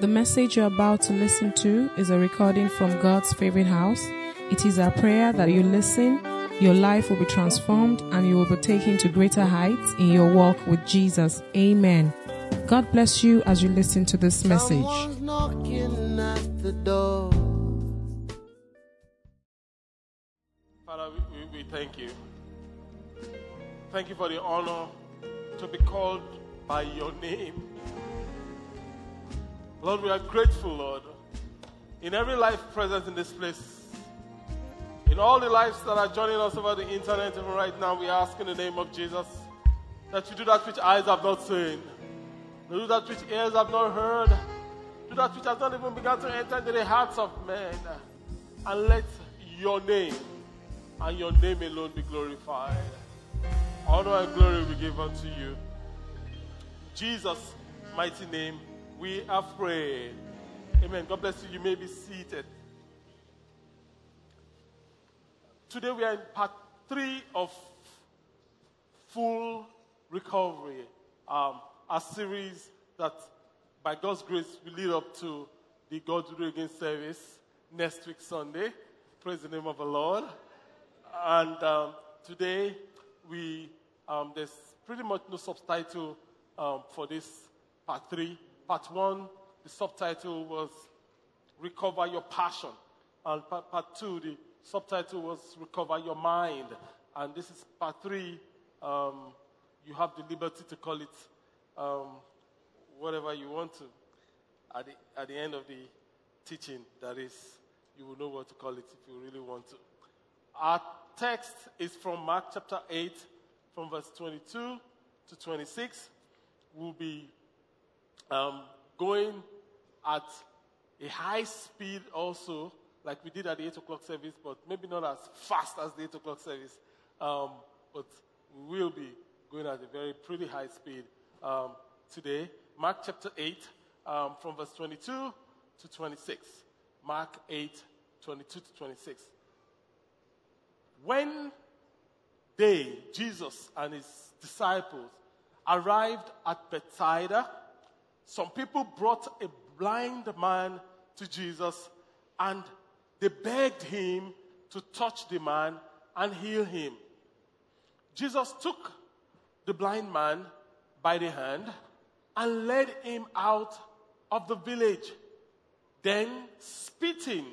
The message you're about to listen to is a recording from God's favorite house. It is our prayer that you listen, your life will be transformed, and you will be taken to greater heights in your walk with Jesus. Amen. God bless you as you listen to this message. Someone's knocking at the door. Father, we, we, we thank you. Thank you for the honor to be called by your name. Lord, we are grateful, Lord, in every life present in this place. In all the lives that are joining us over the internet, even right now, we ask in the name of Jesus that you do that which eyes have not seen, do that which ears have not heard, do that which has not even begun to enter into the hearts of men, and let your name and your name alone be glorified. Honor and glory be given to you. Jesus' mighty name, we have prayed. Amen. God bless you. You may be seated. Today we are in part three of full recovery, um, a series that, by God's grace, will lead up to the God Regain service next week Sunday. Praise the name of the Lord. And um, today we um, there's pretty much no subtitle um, for this part three. Part one, the subtitle was "Recover Your Passion," and part, part two, the subtitle was "Recover Your Mind." And this is part three. Um, you have the liberty to call it um, whatever you want to. At the, at the end of the teaching, that is, you will know what to call it if you really want to. Our text is from Mark chapter 8, from verse 22 to 26. We'll be um, going at a high speed also, like we did at the 8 o'clock service, but maybe not as fast as the 8 o'clock service. Um, but we will be going at a very pretty high speed um, today. Mark chapter 8, um, from verse 22 to 26. Mark 8, 22 to 26. When they, Jesus and his disciples, arrived at Bethsaida, some people brought a blind man to Jesus and they begged him to touch the man and heal him. Jesus took the blind man by the hand and led him out of the village. Then, spitting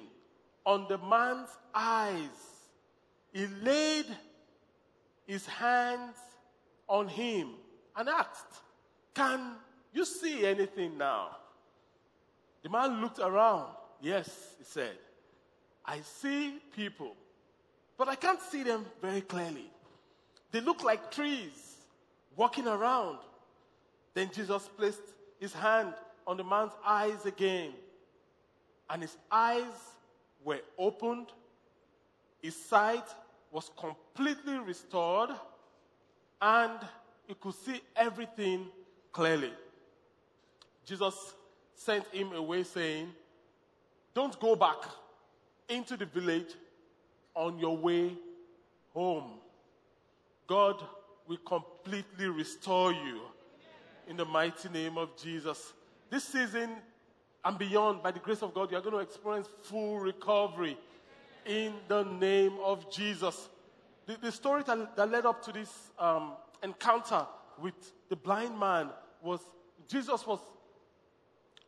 on the man's eyes, he laid his hands on him and asked, Can you see anything now? The man looked around. Yes, he said, I see people, but I can't see them very clearly. They look like trees walking around. Then Jesus placed his hand on the man's eyes again, and his eyes were opened. His sight was completely restored, and he could see everything clearly. Jesus sent him away, saying, Don't go back into the village on your way home. God will completely restore you in the mighty name of Jesus. This season and beyond, by the grace of God, you are going to experience full recovery in the name of Jesus. The, the story that, that, led up to this um, encounter with the blind man was Jesus was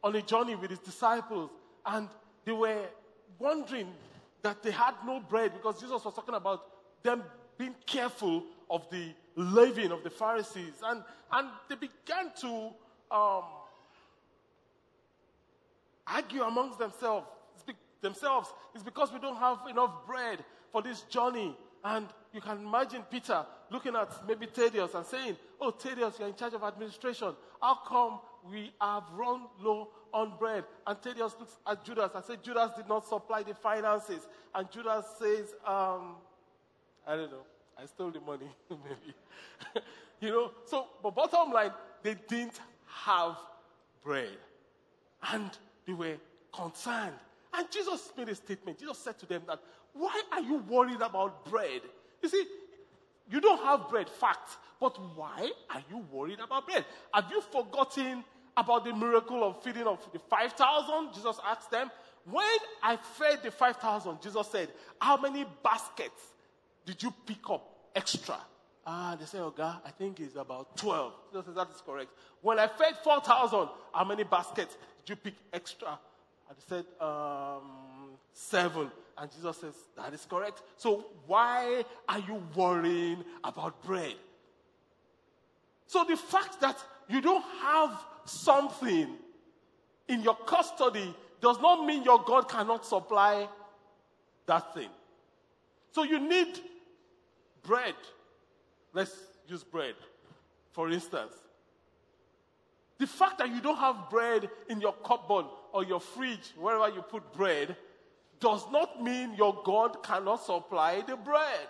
on a journey with his disciples, and they were wondering that they had no bread because Jesus was talking about them being careful of the leaven of the Pharisees. And, and they began to um, argue amongst themselves. Themselves. It's because we don't have enough bread for this journey. And you can imagine Peter looking at maybe Thaddeus and saying, Oh, Thaddeus, you're in charge of administration. How come we have run low on bread? And Thaddeus looks at Judas and says, Judas did not supply the finances. And Judas says, um, I don't know. I stole the money, maybe. you know, so, but bottom line, they didn't have bread. And they were concerned. And Jesus made a statement. Jesus said to them that, why are you worried about bread? You see, you don't have bread, fact. But why are you worried about bread? Have you forgotten about the miracle of feeding of the 5,000? Jesus asked them. When I fed the 5,000, Jesus said, How many baskets did you pick up extra? Ah, they say, oh God, I think it's about 12. Jesus says, That is correct. When I fed 4,000, how many baskets did you pick extra? And they said, um, Seven. And Jesus says, That is correct. So why are you worrying about bread? So the fact that you don't have something in your custody does not mean your God cannot supply that thing. So you need bread. Let's use bread, for instance. The fact that you don't have bread in your cupboard or your fridge, wherever you put bread, does not mean your God cannot supply the bread.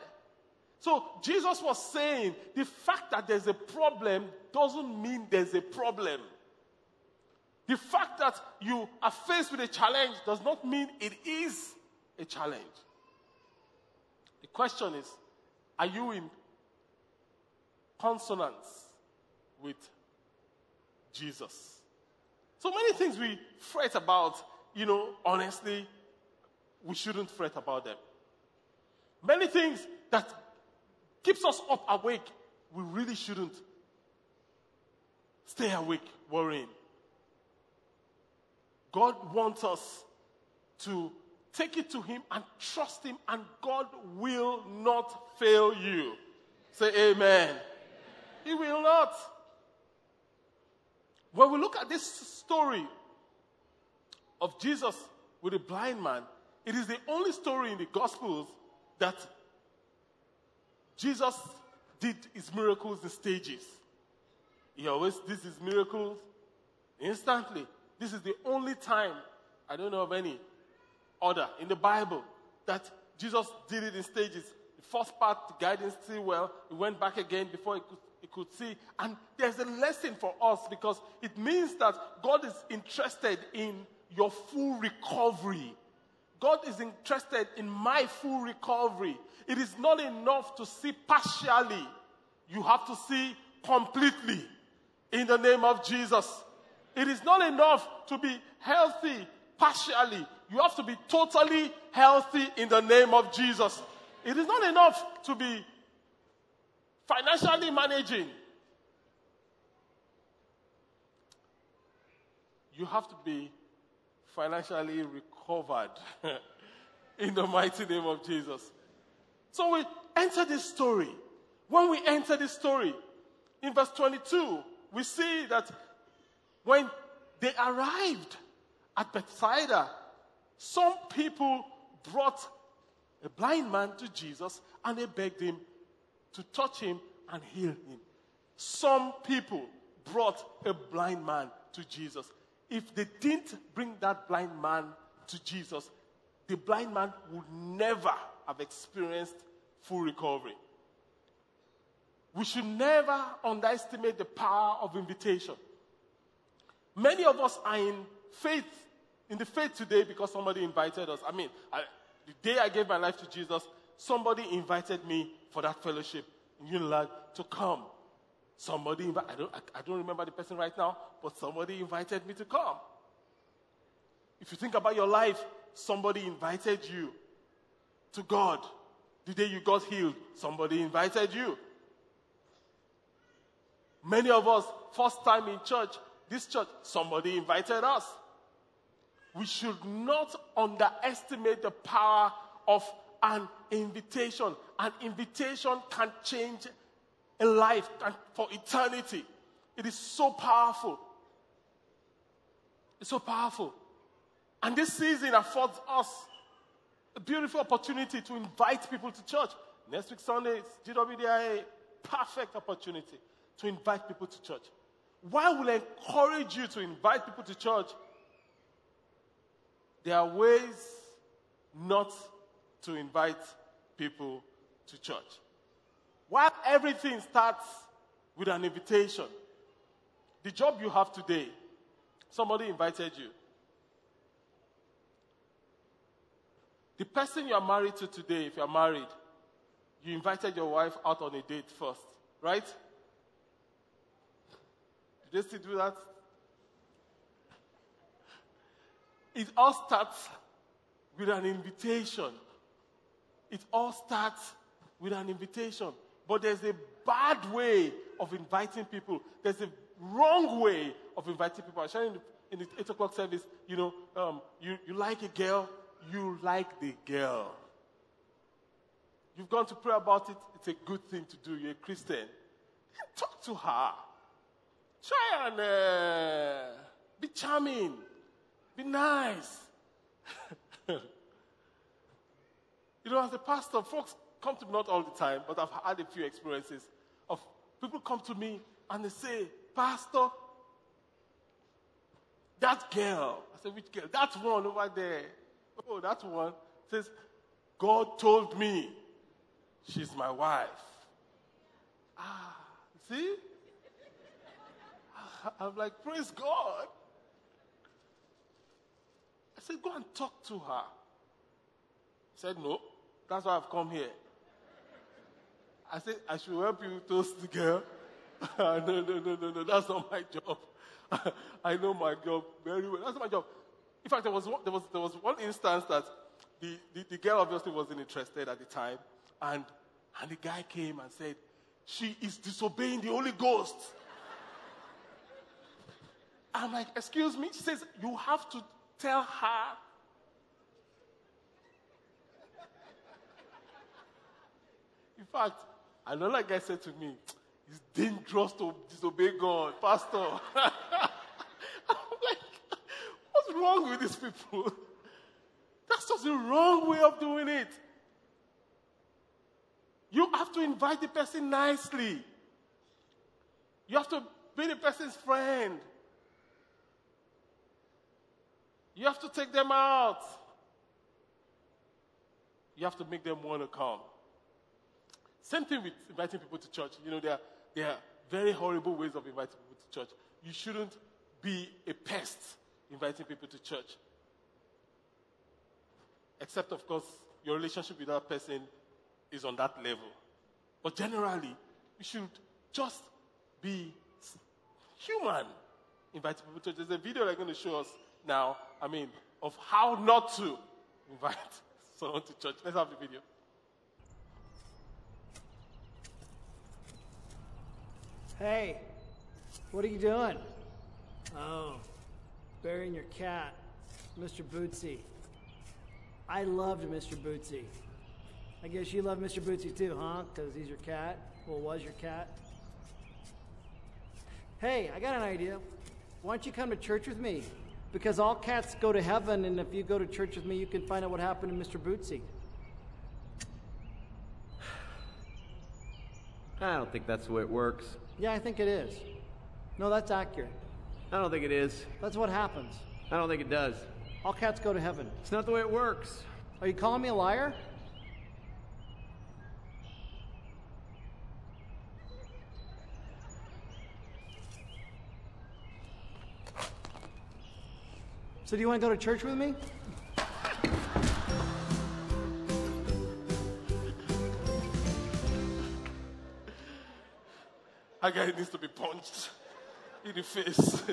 So Jesus was saying the fact that there's a problem doesn't mean there's a problem. The fact that you are faced with a challenge does not mean it is a challenge. The question is are you in consonance with Jesus? So many things we fret about, you know, honestly, we shouldn't fret about them. Many things that keeps us up awake, we really shouldn't stay awake worrying. God wants us to take it to Him and trust Him, and God will not fail you. Say amen. amen. He will not. When we look at this story of Jesus with a blind man, it is the only story in the Gospels that Jesus did his miracles in stages. He always did his miracles instantly. This is the only time, I don't know of any other in the Bible, that Jesus did it in stages. The first part, the guy see well. He went back again before he could, he could see. And there's a lesson for us because it means that God is interested in your full recovery. God is interested in my full recovery. It is not enough to see partially. You have to see completely in the name of Jesus. It is not enough to be healthy partially. You have to be totally healthy in the name of Jesus. It is not enough to be financially managing. You have to be financially in the mighty name of Jesus. So we enter this story. When we enter this story, in verse 22, we see that when they arrived at Bethsaida, some people brought a blind man to Jesus and they begged him to touch him and heal him. Some people brought a blind man to Jesus. If they didn't bring that blind man to Jesus, the blind man would never have experienced full recovery. We should never underestimate the power of invitation. Many of us are in faith, in the faith today because somebody invited us. I mean, I, the day I gave my life to Jesus, somebody invited me for that fellowship in Unilag to come. Somebody, I, don't, I don't remember the person right now, but somebody invited me to come. If you think about your life, somebody invited you to God. The day you got healed, somebody invited you. Many of us, first time in church, this church, somebody invited us. We should not underestimate the power of an invitation. An invitation can change a life for eternity. It is so powerful. It's so powerful. And this season affords us a beautiful opportunity to invite people to church. Next week, Sunday, is GWDIA, perfect opportunity to invite people to church. Why will I encourage you to invite people to church? There are ways not to invite people to church. While everything starts with an invitation, the job you have today, somebody invited you. The person you are married to today, if you are married, you invited your wife out on a date first, right? Did they still do that? it all starts with an invitation. It all starts with an invitation. But there's a bad way of inviting people. There's a wrong way of inviting people. I was sharing in the 8 o'clock service, you know, um, you, you like a girl, you like the girl. You've gone to pray about it, it's a good thing to do. You're a Christian. Talk to her. Try and uh, be charming, be nice. you know, as a pastor, folks come to me not all the time, but I've had a few experiences of people come to me and they say, Pastor, that girl. I said, which girl? That one over there. Oh, that one says, God told me she's my wife. Ah, see? I'm like, praise God. I said, go and talk to her. He said, no, that's why I've come here. I said, I should help you toast the girl. no, no, no, no, no, that's not my job. I know my job very well. That's my job. In fact, there was one, there was, there was one instance that the, the, the girl obviously wasn't interested at the time, and, and the guy came and said, She is disobeying the Holy Ghost. I'm like, Excuse me? She says, You have to tell her. In fact, another guy said to me, It's dangerous to disobey God, Pastor. Wrong with these people? That's just the wrong way of doing it. You have to invite the person nicely. You have to be the person's friend. You have to take them out. You have to make them want to come. Same thing with inviting people to church. You know, there are, there are very horrible ways of inviting people to church. You shouldn't be a pest inviting people to church. Except, of course, your relationship with that person is on that level. But generally, you should just be human inviting people to church. There's a video they're going to show us now, I mean, of how not to invite someone to church. Let's have the video. Hey, what are you doing? Oh, burying your cat, Mr. Bootsy. I loved Mr. Bootsy. I guess you love Mr. Bootsy too, huh? Because he's your cat? Well, was your cat? Hey, I got an idea. Why don't you come to church with me? Because all cats go to heaven, and if you go to church with me, you can find out what happened to Mr. Bootsy. I don't think that's the way it works. Yeah, I think it is. No, that's accurate. I don't think it is. That's what happens. I don't think it does. All cats go to heaven. It's not the way it works. Are you calling me a liar? So, do you want to go to church with me? That guy needs to be punched in the face.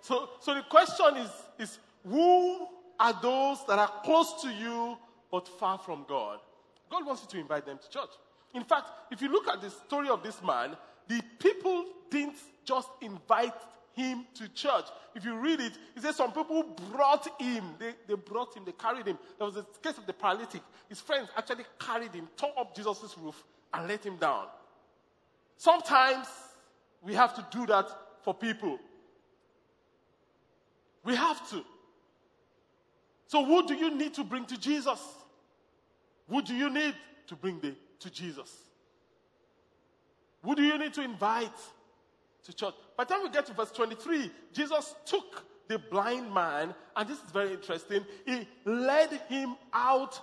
so, so the question is, is who are those that are close to you but far from God? God wants you to invite them to church. In fact, if you look at the story of this man, the people didn't just invite him to church. If you read it, it says some people brought him. They, they brought him, they carried him. There was a case of the paralytic. His friends actually carried him, tore up Jesus' roof, and let him down. Sometimes we have to do that for people. We have to. So, who do you need to bring to Jesus? Who do you need to bring the, to Jesus? Who do you need to invite to church? By the time we get to verse 23, Jesus took the blind man, and this is very interesting. He led him out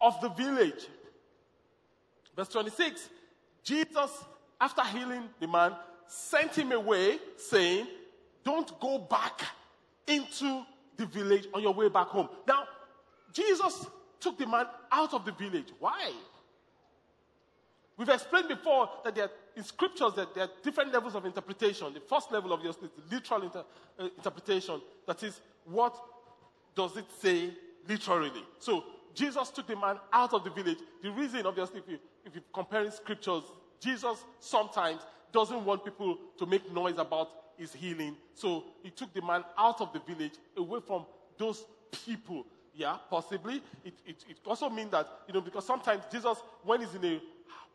of the village. Verse 26 Jesus, after healing the man, sent him away, saying, Don't go back into the village on your way back home. Now, Jesus took the man out of the village. Why? We've explained before that there, in scriptures that there are different levels of interpretation. The first level, obviously, is the literal inter, uh, interpretation. That is, what does it say literally? So Jesus took the man out of the village. The reason, obviously, if you if you're comparing scriptures, Jesus sometimes doesn't want people to make noise about his healing. So he took the man out of the village, away from those people. Yeah, possibly. It, it, it also means that, you know, because sometimes Jesus, when he's in a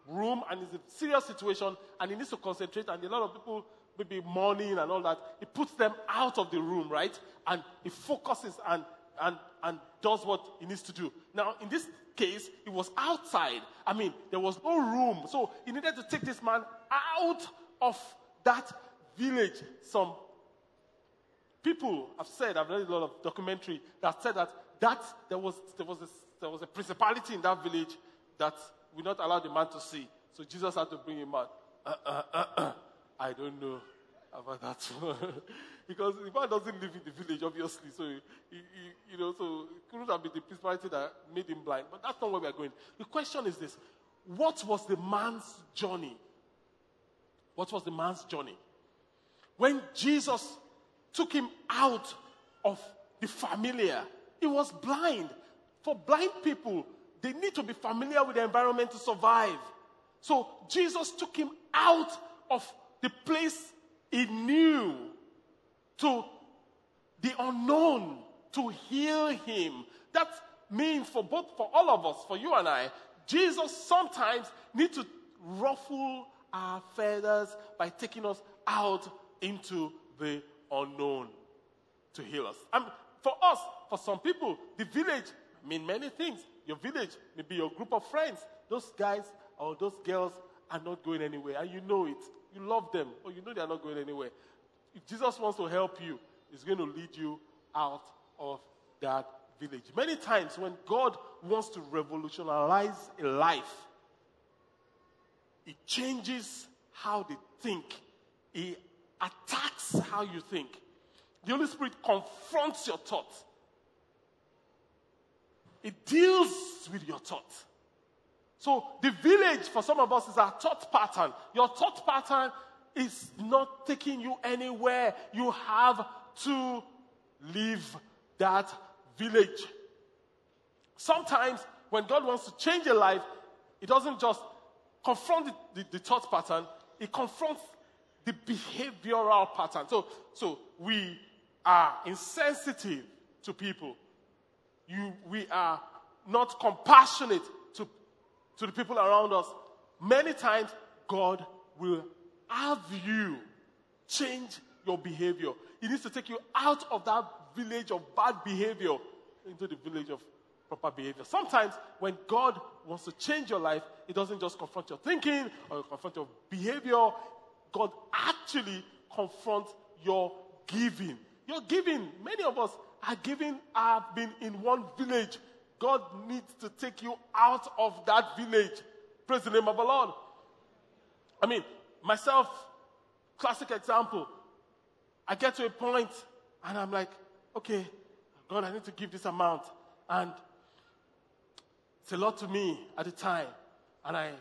room and it's a serious situation and he needs to concentrate, and a lot of people maybe mourning and all that, he puts them out of the room, right? And he focuses and, and, and does what he needs to do. Now, in this case, it was outside. I mean, there was no room. So he needed to take this man out of that village. Some people have said, I've read a lot of documentary that said that, that there, was, there, was a, there was a principality in that village that would not allow the man to see. So Jesus had to bring him out. Uh, uh, uh, uh. I don't know about that. because the man doesn't live in the village, obviously. So, he, he, you know, so it couldn't have been the principality that made him blind. But that's not where we are going. The question is this What was the man's journey? What was the man's journey? When Jesus took him out of the familiar, he was blind. For blind people, they need to be familiar with the environment to survive. So Jesus took him out of the place he knew to the unknown to heal him. That means for both, for all of us, for you and I, Jesus sometimes needs to ruffle our feathers by taking us out into the unknown to heal us. And for us, for some people, the village mean many things. Your village may be your group of friends. Those guys or those girls are not going anywhere, and you know it. You love them, or you know they are not going anywhere. If Jesus wants to help you, He's going to lead you out of that village. Many times, when God wants to revolutionize a life, He changes how they think, He attacks how you think. The Holy Spirit confronts your thoughts, it deals with your thoughts. So, the village for some of us is our thought pattern. Your thought pattern is not taking you anywhere. You have to leave that village. Sometimes, when God wants to change a life, He doesn't just confront the, the, the thought pattern, He confronts the behavioral pattern. So, so we are insensitive to people. You, we are not compassionate to, to the people around us. Many times, God will have you change your behavior. He needs to take you out of that village of bad behavior into the village of proper behavior. Sometimes, when God wants to change your life, He doesn't just confront your thinking or confront your behavior. God actually confronts your giving. Your giving, many of us are giving, have been in one village. God needs to take you out of that village. Praise the name of the Lord. I mean, myself, classic example. I get to a point and I'm like, okay, God, I need to give this amount. And it's a lot to me at the time. And I,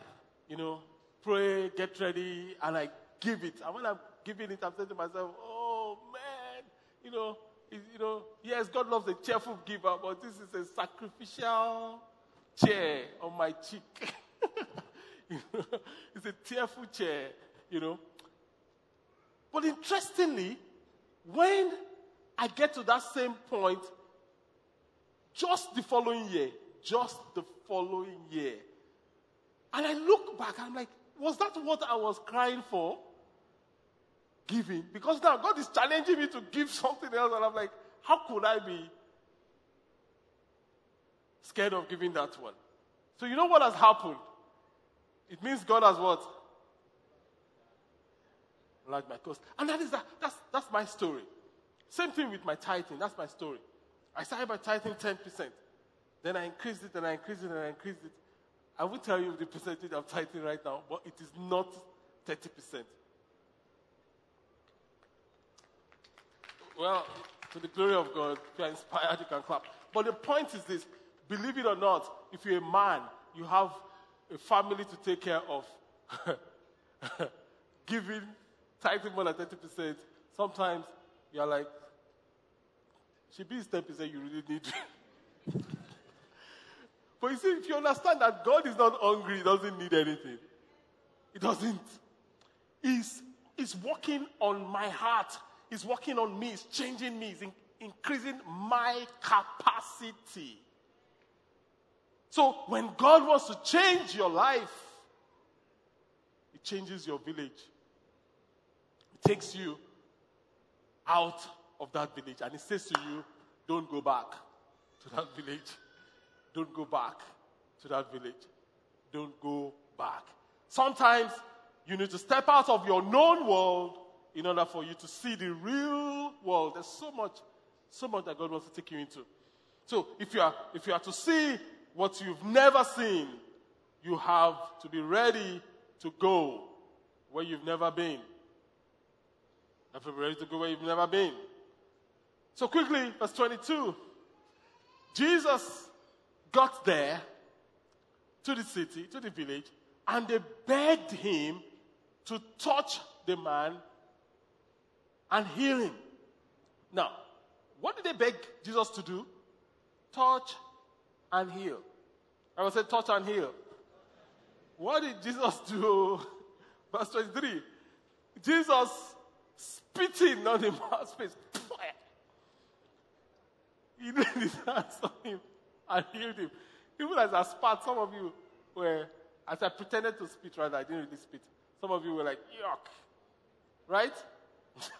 you know, pray, get ready, and I give it. And when I'm giving it, I'm saying to myself, oh man, you know, you know, yes, God loves a cheerful giver, but this is a sacrificial chair on my cheek. You know, it's a tearful chair, you know. But interestingly, when I get to that same point, just the following year, just the following year, and I look back, I'm like, was that what I was crying for? Giving. Because now God is challenging me to give something else, and I'm like, how could I be scared of giving that one? So, you know what has happened? It means God has what? Like my cost. And that is that, that's, that's my story. Same thing with my tithing. That's my story. I started by tithing 10%. Then I increased it and I increased it and I increased it. I will tell you the percentage I'm tithing right now, but it is not 30%. Well, to the glory of God, if you are inspired, you can clap. But the point is this believe it or not, if you're a man, you have a family to take care of, giving, tithing more than 30%, sometimes you're like, she be 10% you really need. but you see, if you understand that God is not hungry, he doesn't need anything. He doesn't. He's, he's working on my heart. He's working on me. He's changing me. He's in- increasing my capacity. So when God wants to change your life, He changes your village. Takes you out of that village and He says to you, Don't go back to that village. Don't go back to that village. Don't go back. Sometimes you need to step out of your known world in order for you to see the real world. There's so much, so much that God wants to take you into. So if you are if you are to see what you've never seen, you have to be ready to go where you've never been. You to be ready to go where you've never been. So quickly, verse 22. Jesus got there to the city, to the village, and they begged him to touch the man and heal him. Now, what did they beg Jesus to do? Touch and heal. I will say, touch and heal. What did Jesus do? Verse 23. Jesus spitting on the face. He laid his hands on him and healed him. Even as I spat, some of you were, as I pretended to spit, rather, I didn't really spit. Some of you were like, yuck. Right?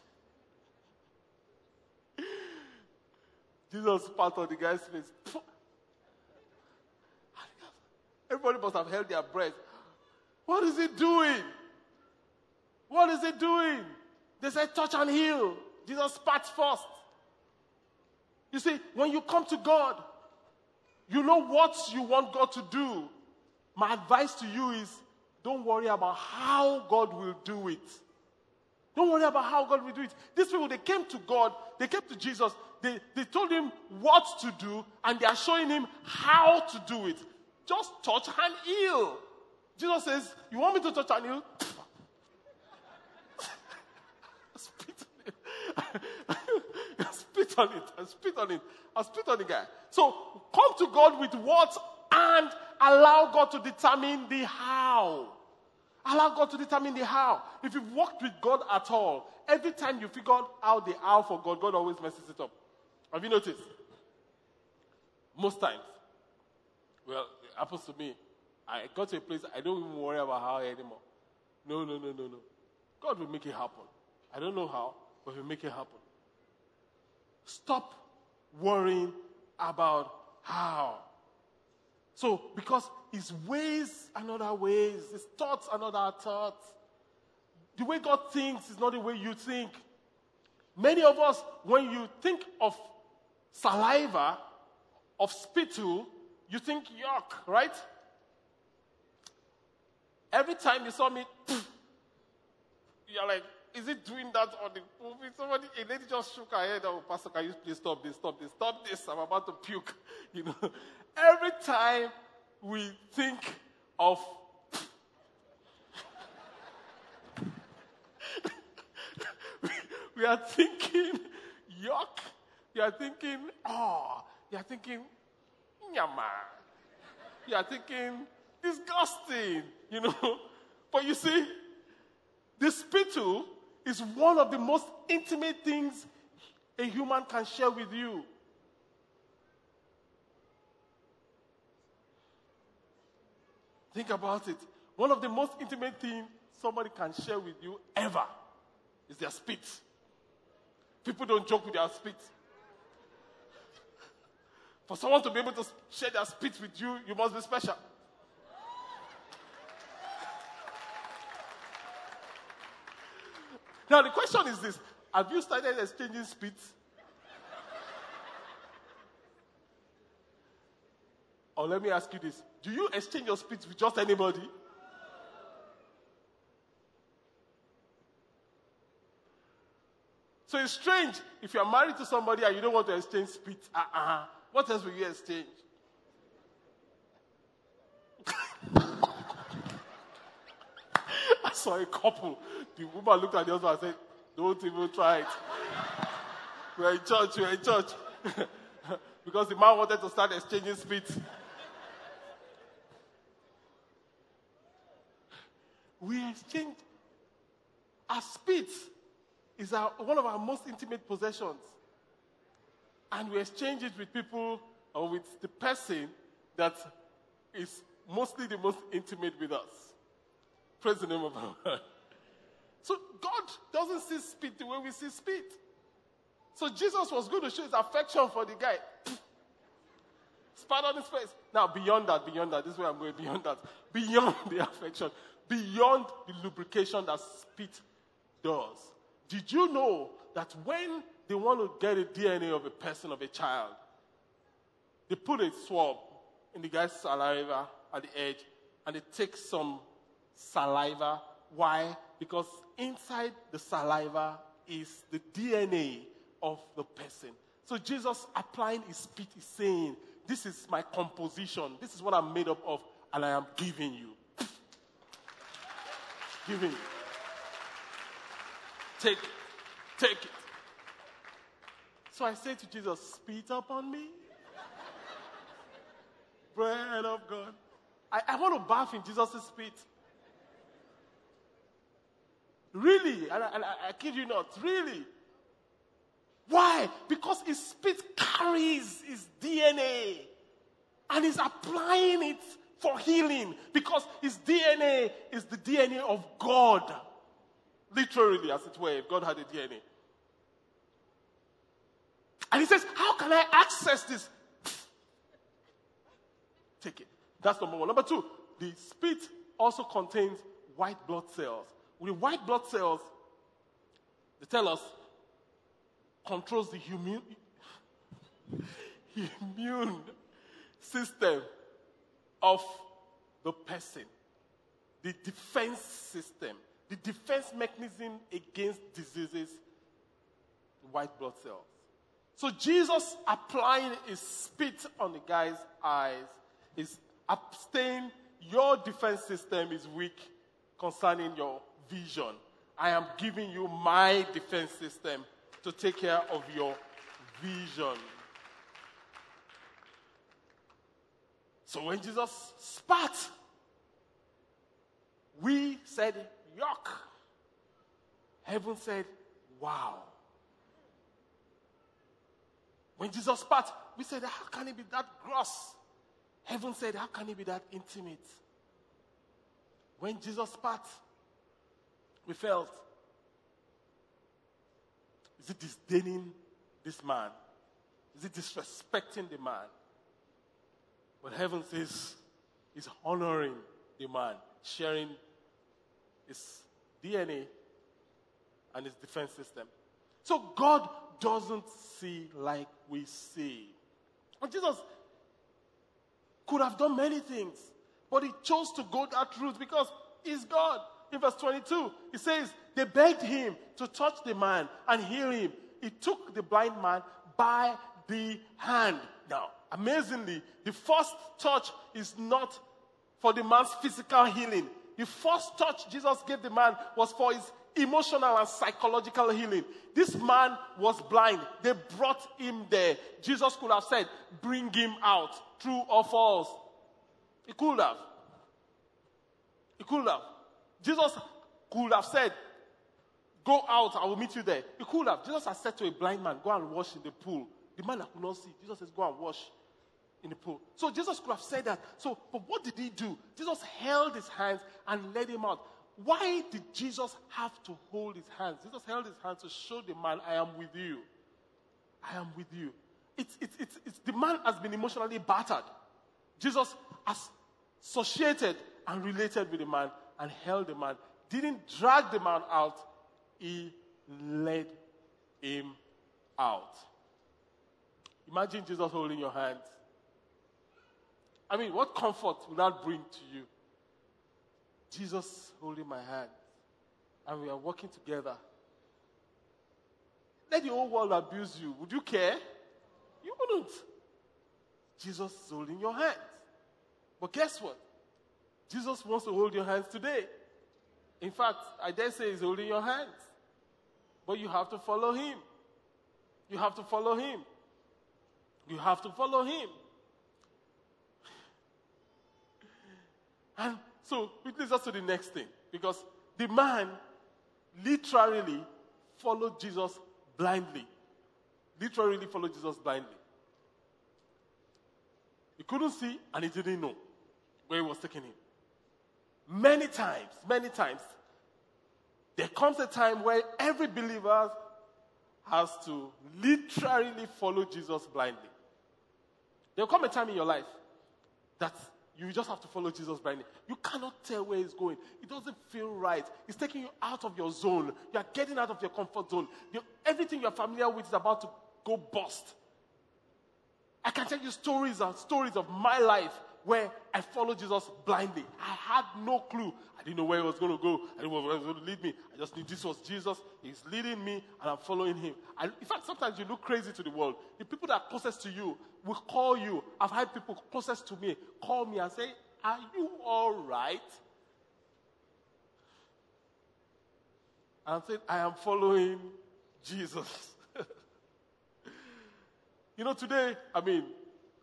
Jesus spat on the guy's face. Everybody must have held their breath. What is he doing? What is he doing? They said, touch and heal. Jesus spat first. You see, when you come to God, you know what you want God to do. My advice to you is don't worry about how God will do it. Don't worry about how God will do it. These people, they came to God, they came to Jesus, they, they told him what to do, and they are showing him how to do it. Just touch and heal. Jesus says, You want me to touch and heal? It. spit on it. And spit on it. I spit on the guy. So come to God with what and allow God to determine the how. Allow God to determine the how. If you've worked with God at all, every time you figure out the how for God, God always messes it up. Have you noticed? Most times. Well, it happens to me. I got to a place I don't even worry about how anymore. No, no, no, no, no. God will make it happen. I don't know how, but He'll make it happen. Stop worrying about how. So, because His ways are not our ways, His thoughts are not our thoughts. The way God thinks is not the way you think. Many of us, when you think of saliva, of spittle, you think yuck, right? Every time you saw me, you're like, is it doing that on the movie? Somebody, a lady just shook her head. Oh, Pastor, can you please stop this, stop this, stop this? I'm about to puke. You know, every time we think of we are thinking yuck. You are thinking, ah, oh, you are thinking, nyama. You are thinking, disgusting, you know. But you see, the spittle is one of the most intimate things a human can share with you. Think about it. One of the most intimate things somebody can share with you ever is their spit. People don't joke with their spit. For someone to be able to share their spit with you, you must be special. Now, the question is this Have you started exchanging spits? or let me ask you this Do you exchange your spits with just anybody? So it's strange if you're married to somebody and you don't want to exchange spits. Uh-uh. What else will you exchange? Saw a couple. The woman looked at the husband and said, Don't even try it. We're in church, we're in church. because the man wanted to start exchanging spits. We exchange our spits is our, one of our most intimate possessions. And we exchange it with people or with the person that is mostly the most intimate with us. Praise the name of Lord. So God doesn't see spit the way we see spit. So Jesus was going to show his affection for the guy. Spat on his face. Now, beyond that, beyond that, this is where I'm going, beyond that, beyond the affection, beyond the lubrication that spit does. Did you know that when they want to get a DNA of a person, of a child, they put a swab in the guy's saliva at the edge and they take some saliva. Why? Because inside the saliva is the DNA of the person. So Jesus applying his spit is saying, This is my composition. This is what I'm made up of, and I am giving you. giving you. Take it. Take it. So I say to Jesus, Spit upon me. Bread of God. I, I want to bath in Jesus' spit. Really, and I, and I, I kid you not, really. Why? Because his spit carries his DNA and he's applying it for healing because his DNA is the DNA of God. Literally, as it were, if God had a DNA. And he says, How can I access this? Take it. That's number one. Number two, the spit also contains white blood cells. With white blood cells, they tell us, controls the immune, immune system of the person, the defense system, the defense mechanism against diseases, white blood cells. So Jesus applying his spit on the guy's eyes is abstain. Your defense system is weak concerning your vision. I am giving you my defense system to take care of your vision. So when Jesus spat, we said, yuck. Heaven said, wow. When Jesus spat, we said, how can it be that gross? Heaven said, how can it be that intimate? When Jesus spat, we felt, is it disdaining this man? Is it disrespecting the man? But heaven says, is honoring the man, sharing his DNA and his defense system. So God doesn't see like we see. And Jesus could have done many things, but he chose to go that route because he's God. In verse 22, he says, They begged him to touch the man and heal him. He took the blind man by the hand. Now, amazingly, the first touch is not for the man's physical healing. The first touch Jesus gave the man was for his emotional and psychological healing. This man was blind. They brought him there. Jesus could have said, Bring him out. True or false? He could have. He could have. Jesus could have said, Go out, I will meet you there. He could have. Jesus has said to a blind man, Go and wash in the pool. The man that could not see, Jesus says, Go and wash in the pool. So Jesus could have said that. So, but what did he do? Jesus held his hands and led him out. Why did Jesus have to hold his hands? Jesus held his hands to show the man, I am with you. I am with you. It's, it's, it's, it's the man has been emotionally battered. Jesus has associated and related with the man and held the man. Didn't drag the man out, he led him out. Imagine Jesus holding your hand. I mean, what comfort would that bring to you? Jesus holding my hand, and we are walking together. Let the whole world abuse you. Would you care? You wouldn't. Jesus holding your hand. But guess what? Jesus wants to hold your hands today. In fact, I dare say he's holding your hands. But you have to follow him. You have to follow him. You have to follow him. And so it leads us to the next thing. Because the man literally followed Jesus blindly. Literally followed Jesus blindly. He couldn't see and he didn't know where he was taking him. Many times, many times, there comes a time where every believer has to literally follow Jesus blindly. There'll come a time in your life that you just have to follow Jesus blindly. You cannot tell where he's going. It doesn't feel right. It's taking you out of your zone. You are getting out of your comfort zone. You- everything you're familiar with is about to go bust. I can tell you stories and stories of my life where I followed Jesus blindly. I had no clue. I didn't know where he was going to go. I didn't know where he was going to lead me. I just knew this was Jesus. He's leading me, and I'm following him. I, in fact, sometimes you look crazy to the world. The people that are closest to you will call you. I've had people closest to me call me and say, Are you all right? And I said, I am following Jesus. You know, today, I mean,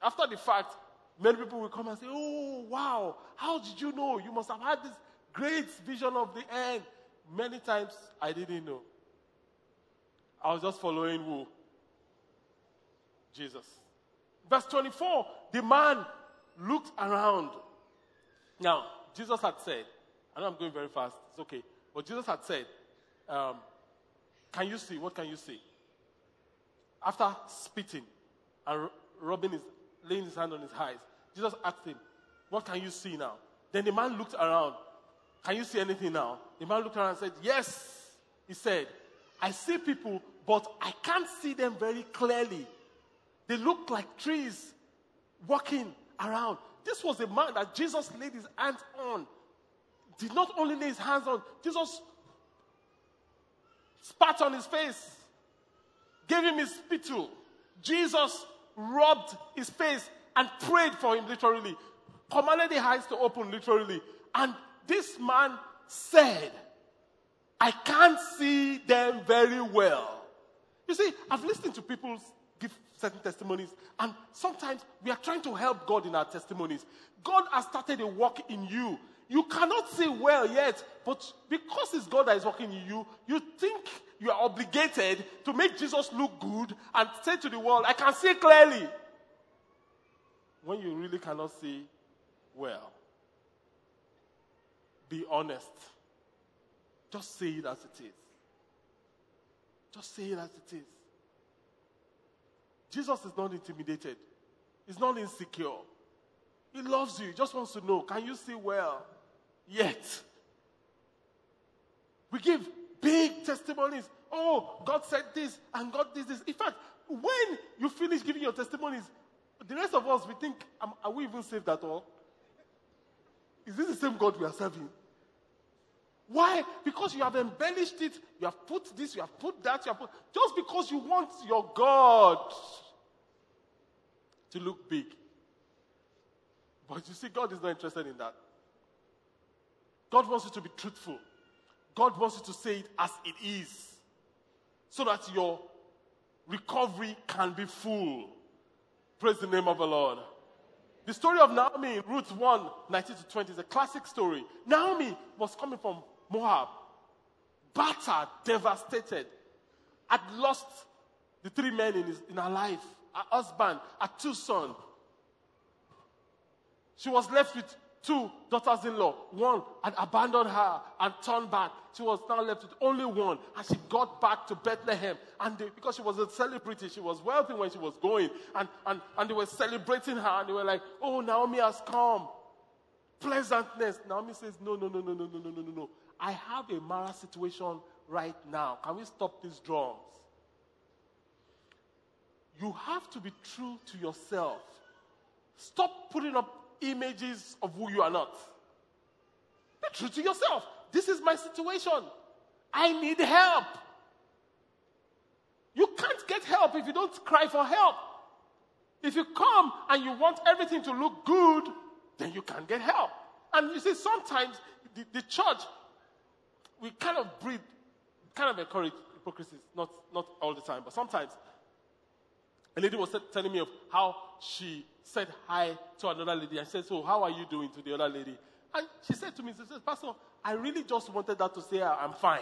after the fact, many people will come and say, Oh, wow, how did you know? You must have had this great vision of the end. Many times I didn't know. I was just following who? Jesus. Verse 24 the man looked around. Now, Jesus had said, I know I'm going very fast, it's okay. But Jesus had said, um, Can you see? What can you see? After spitting and ru- rubbing his, laying his hand on his eyes, Jesus asked him, What can you see now? Then the man looked around. Can you see anything now? The man looked around and said, Yes. He said, I see people, but I can't see them very clearly. They look like trees walking around. This was a man that Jesus laid his hands on. Did not only lay his hands on, Jesus spat on his face, gave him his spittle. Jesus rubbed his face and prayed for him literally, commanded the eyes to open literally. And this man said, I can't see them very well. You see, I've listened to people give certain testimonies, and sometimes we are trying to help God in our testimonies. God has started a work in you. You cannot see well yet, but because it's God that is working in you, you think you are obligated to make Jesus look good and say to the world, I can see clearly. When you really cannot see well, be honest. Just say it as it is. Just say it as it is. Jesus is not intimidated. He's not insecure. He loves you. He just wants to know, can you see well? Yet. We give big testimonies. Oh, God said this and God did this. In fact, when you finish giving your testimonies, the rest of us, we think, "Am- are we even saved at all? Is this the same God we are serving? Why? Because you have embellished it, you have put this, you have put that, you have put. Just because you want your God to look big. But you see, God is not interested in that. God wants you to be truthful. God wants you to say it as it is. So that your recovery can be full. Praise the name of the Lord. The story of Naomi in Ruth 1 19 to 20 is a classic story. Naomi was coming from Moab, battered, devastated, had lost the three men in, his, in her life her husband, her two sons. She was left with two daughters in law. One had abandoned her and turned back. She was now left with only one. And she got back to Bethlehem. And they, because she was a celebrity, she was wealthy when she was going. And, and, and they were celebrating her. And they were like, oh, Naomi has come. Pleasantness. Naomi says, no, no, no, no, no, no, no, no, no, no. I have a Mara situation right now. Can we stop these drums? You have to be true to yourself. Stop putting up images of who you are not. Be true to yourself. This is my situation. I need help. You can't get help if you don't cry for help. If you come and you want everything to look good, then you can't get help. And you see, sometimes the, the church we kind of breed, kind of encourage hypocrisy, not, not all the time, but sometimes. A lady was telling me of how she said hi to another lady. I said, So, how are you doing to the other lady? And she said to me, She said, Pastor, I really just wanted that to say I'm fine.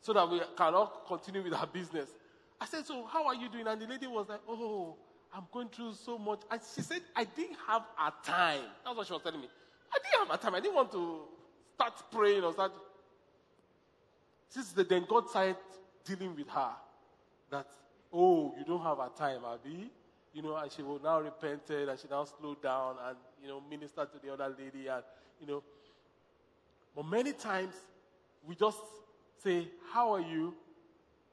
So that we can all continue with our business. I said, So, how are you doing? And the lady was like, Oh, I'm going through so much. And she said, I didn't have a time. That's what she was telling me. I didn't have a time. I didn't want to start praying or start. Since the, then God started dealing with her that, oh, you don't have a time, Abby. You know, and she will now repented and she now slowed down and, you know, minister to the other lady and, you know. But many times we just say, how are you?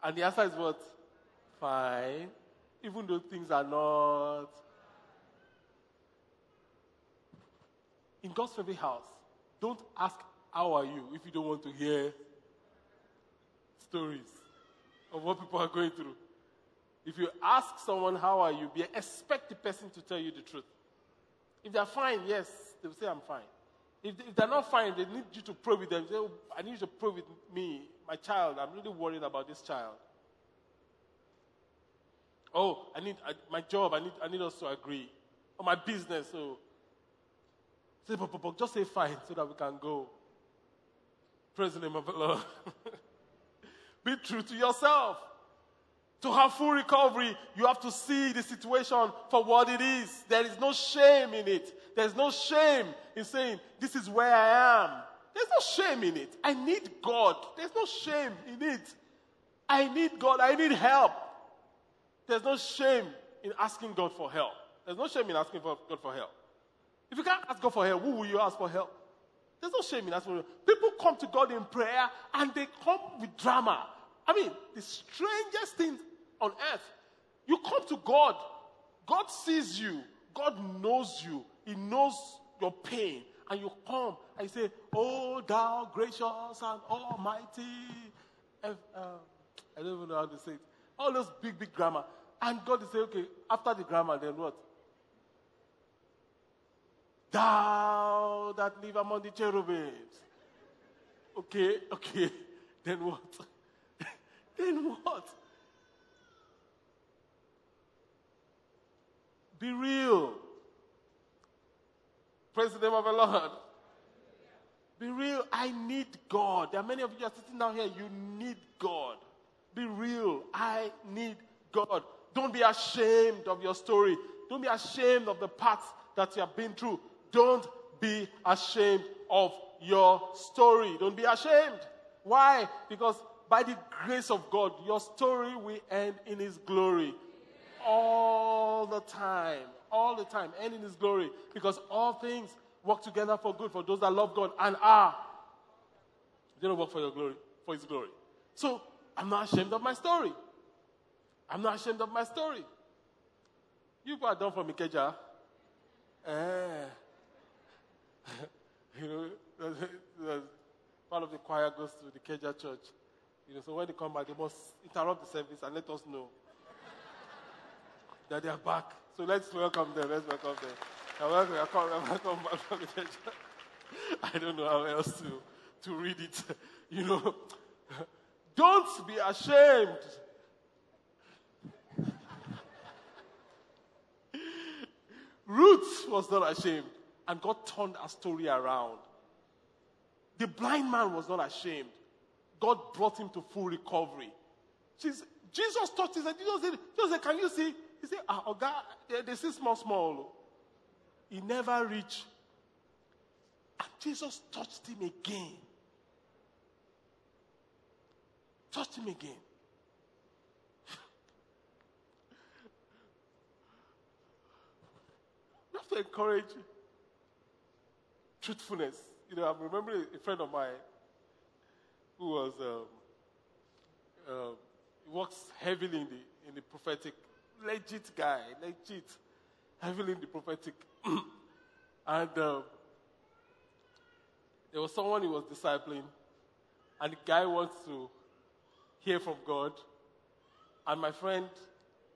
And the answer is what? Fine. Even though things are not. In God's favorite house, don't ask, how are you, if you don't want to hear stories of what people are going through. If you ask someone, how are you, be, expect the person to tell you the truth. If they're fine, yes, they will say, I'm fine. If, if they're not fine, they need you to pray with them. Say, oh, I need you to pray with me, my child. I'm really worried about this child. Oh, I need I, my job. I need, I need us to agree. Or my business. So, say, but, but, but just say fine so that we can go. Praise the name of the Lord. Be true to yourself. To have full recovery, you have to see the situation for what it is. There is no shame in it. There's no shame in saying, This is where I am. There's no shame in it. I need God. There's no shame in it. I need God. I need help. There's no shame in asking God for help. There's no shame in asking for God for help. If you can't ask God for help, who will you ask for help? There's no shame in asking. People come to God in prayer and they come with drama. I mean, the strangest thing on earth. You come to God. God sees you. God knows you. He knows your pain. And you come and you say, Oh, thou gracious and almighty. Uh, I don't even know how to say it. All those big, big grammar. And God is saying, Okay, after the grammar, then what? Thou that live among the cherubims. Okay, okay. Then what? then what? Be real. Praise the name of the Lord. Be real. I need God. There are many of you are sitting down here. You need God. Be real. I need God. Don't be ashamed of your story. Don't be ashamed of the paths that you have been through. Don't be ashamed of your story. Don't be ashamed. Why? Because by the grace of God, your story will end in His glory. All the time. All the time. End in His glory. Because all things work together for good for those that love God and are. They don't work for your glory, for His glory. So I'm not ashamed of my story. I'm not ashamed of my story. You people are done from Ikeja. Eh. you know, there's- there's- part of the choir goes to the Ikeja church. You know, so when they come back, they must interrupt the service and let us know that they are back. So let's welcome them. Let's welcome them. Welcome, welcome, back. I don't know how else to, to read it. You know, don't be ashamed. Ruth was not ashamed, and God turned her story around. The blind man was not ashamed. God brought him to full recovery. She's, Jesus touched his head. Jesus said, Jesus said, Can you see? He said, Ah, God, they, they see small, small. He never reached. And Jesus touched him again. Touched him again. You have to encourage truthfulness. You know, I remember a friend of mine who was um, he works heavily in the in the prophetic, legit guy, legit, heavily in the prophetic, and um, there was someone he was discipling, and the guy wants to hear from God, and my friend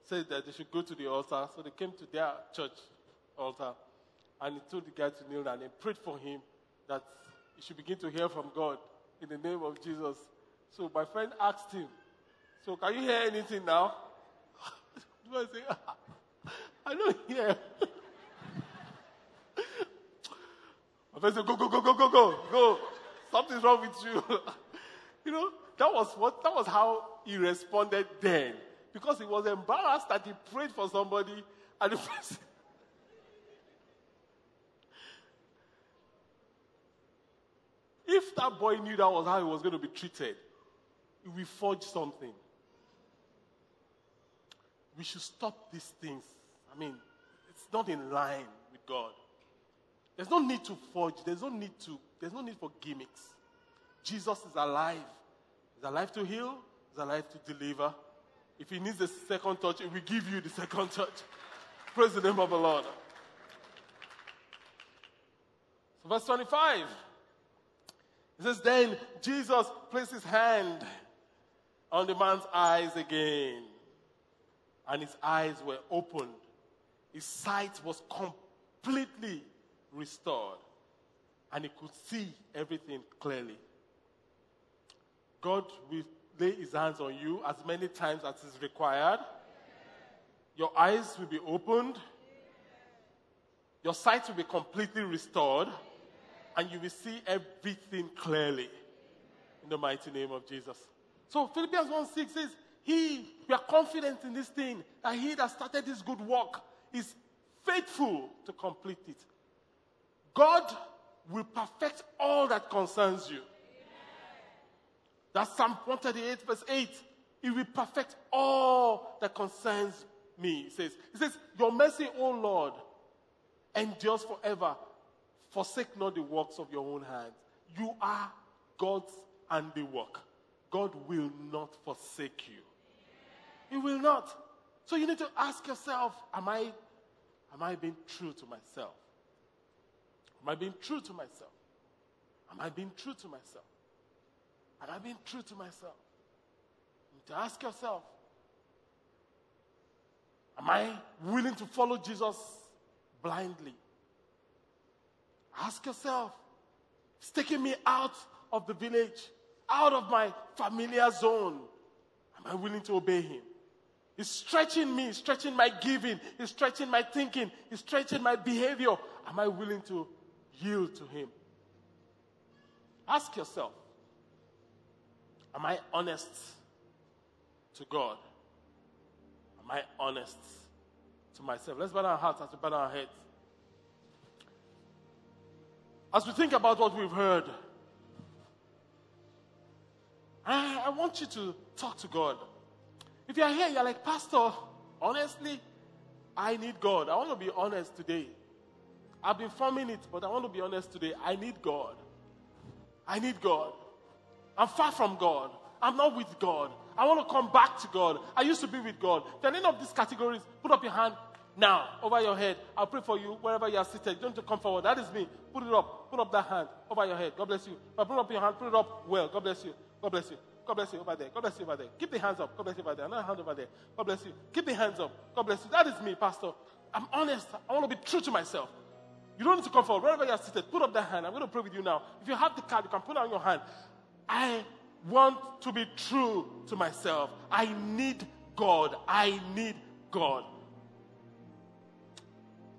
said that they should go to the altar, so they came to their church altar, and he told the guy to kneel down and prayed for him that he should begin to hear from God. in the name of Jesus. So my friend asked him, So can you hear anything now? I say, I don't hear. my friend said, Go, go, go, go, go, go, go. Something's wrong with you. you know, that was what that was how he responded then. Because he was embarrassed that he prayed for somebody and the person If that boy knew that was how he was going to be treated, he would forge something. We should stop these things. I mean, it's not in line with God. There's no need to forge. There's no need to. There's no need for gimmicks. Jesus is alive. He's alive to heal. He's alive to deliver. If he needs a second touch, will give you the second touch. Praise the name of the Lord. So verse 25. It says, Then Jesus placed his hand on the man's eyes again, and his eyes were opened. His sight was completely restored, and he could see everything clearly. God will lay his hands on you as many times as is required. Your eyes will be opened. Your sight will be completely restored and you will see everything clearly in the mighty name of Jesus. So Philippians 1 6 says, He, we are confident in this thing that He that started this good work is faithful to complete it. God will perfect all that concerns you. That's Psalm 138, verse 8. He will perfect all that concerns me. He says, He says, Your mercy, O Lord, endures forever. Forsake not the works of your own hands. You are God's handiwork. God will not forsake you. He will not. So you need to ask yourself, am I, am I being true to myself? Am I being true to myself? Am I being true to myself? Am I being true to myself? You need to ask yourself, am I willing to follow Jesus blindly? Ask yourself, it's taking me out of the village, out of my familiar zone. Am I willing to obey him? He's stretching me, stretching my giving, he's stretching my thinking, he's stretching my behavior. Am I willing to yield to him? Ask yourself, am I honest to God? Am I honest to myself? Let's bow our hearts as we bow our heads. As we think about what we've heard, I, I want you to talk to God. If you're here, you're like, Pastor, honestly, I need God. I want to be honest today. I've been forming it, but I want to be honest today. I need God. I need God. I'm far from God. I'm not with God. I want to come back to God. I used to be with God. If you're any of these categories, put up your hand now over your head. I'll pray for you wherever you are seated. Don't come forward. That is me. Put it up. Put up that hand over your head. God bless you. But put up your hand. Put it up well. God bless you. God bless you. God bless you over there. God bless you over there. Keep the hands up. God bless you over there. Another hand over there. God bless you. Keep the hands up. God bless you. That is me, Pastor. I'm honest. I want to be true to myself. You don't need to come forward. Wherever you are seated, put up that hand. I'm going to pray with you now. If you have the card, you can put it on your hand. I want to be true to myself. I need God. I need God.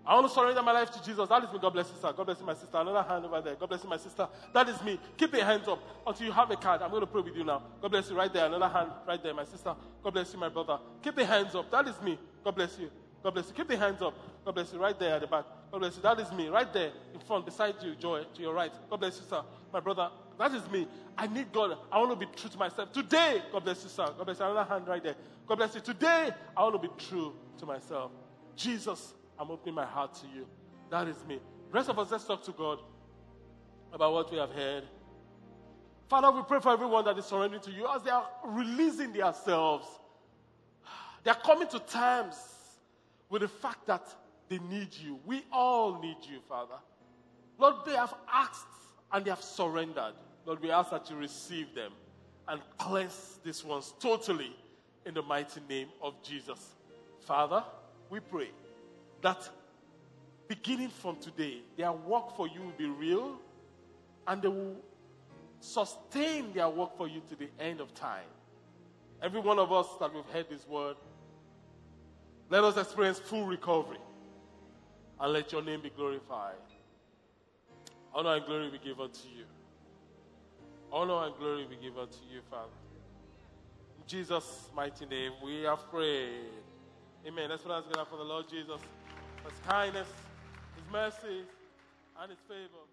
I want to surrender my life to Jesus. That is me. God bless you, sir. God bless you, my sister. Another hand over there. God bless you, my sister. That is me. Keep your hands up until you have a card. I'm going to pray with you now. God bless you right there. Another hand right there, my sister. God bless you, my brother. Keep the hands up. That is me. God bless you. God bless you. Keep the hands up. God bless you right there at the back. God bless you. That is me right there in front, beside you, Joy, to your right. God bless you, sir. My brother. That is me. I need God. I want to be true to myself. Today, God bless you, sir. God bless you. Another hand right there. God bless you. Today, I want to be true to myself. Jesus, I'm opening my heart to you. That is me. Rest of us, let's talk to God about what we have heard. Father, we pray for everyone that is surrendering to you as they are releasing themselves. They are coming to terms with the fact that they need you. We all need you, Father. Lord, they have asked and they have surrendered. Lord, we ask that you receive them and cleanse these ones totally in the mighty name of Jesus. Father, we pray that beginning from today, their work for you will be real and they will sustain their work for you to the end of time. Every one of us that we've heard this word, let us experience full recovery and let your name be glorified. Honor and glory be given to you. Honor and glory be given to you, Father. In Jesus' mighty name, we are prayed. Amen. Let's put our together for the Lord Jesus, his kindness, his mercy, and his favor.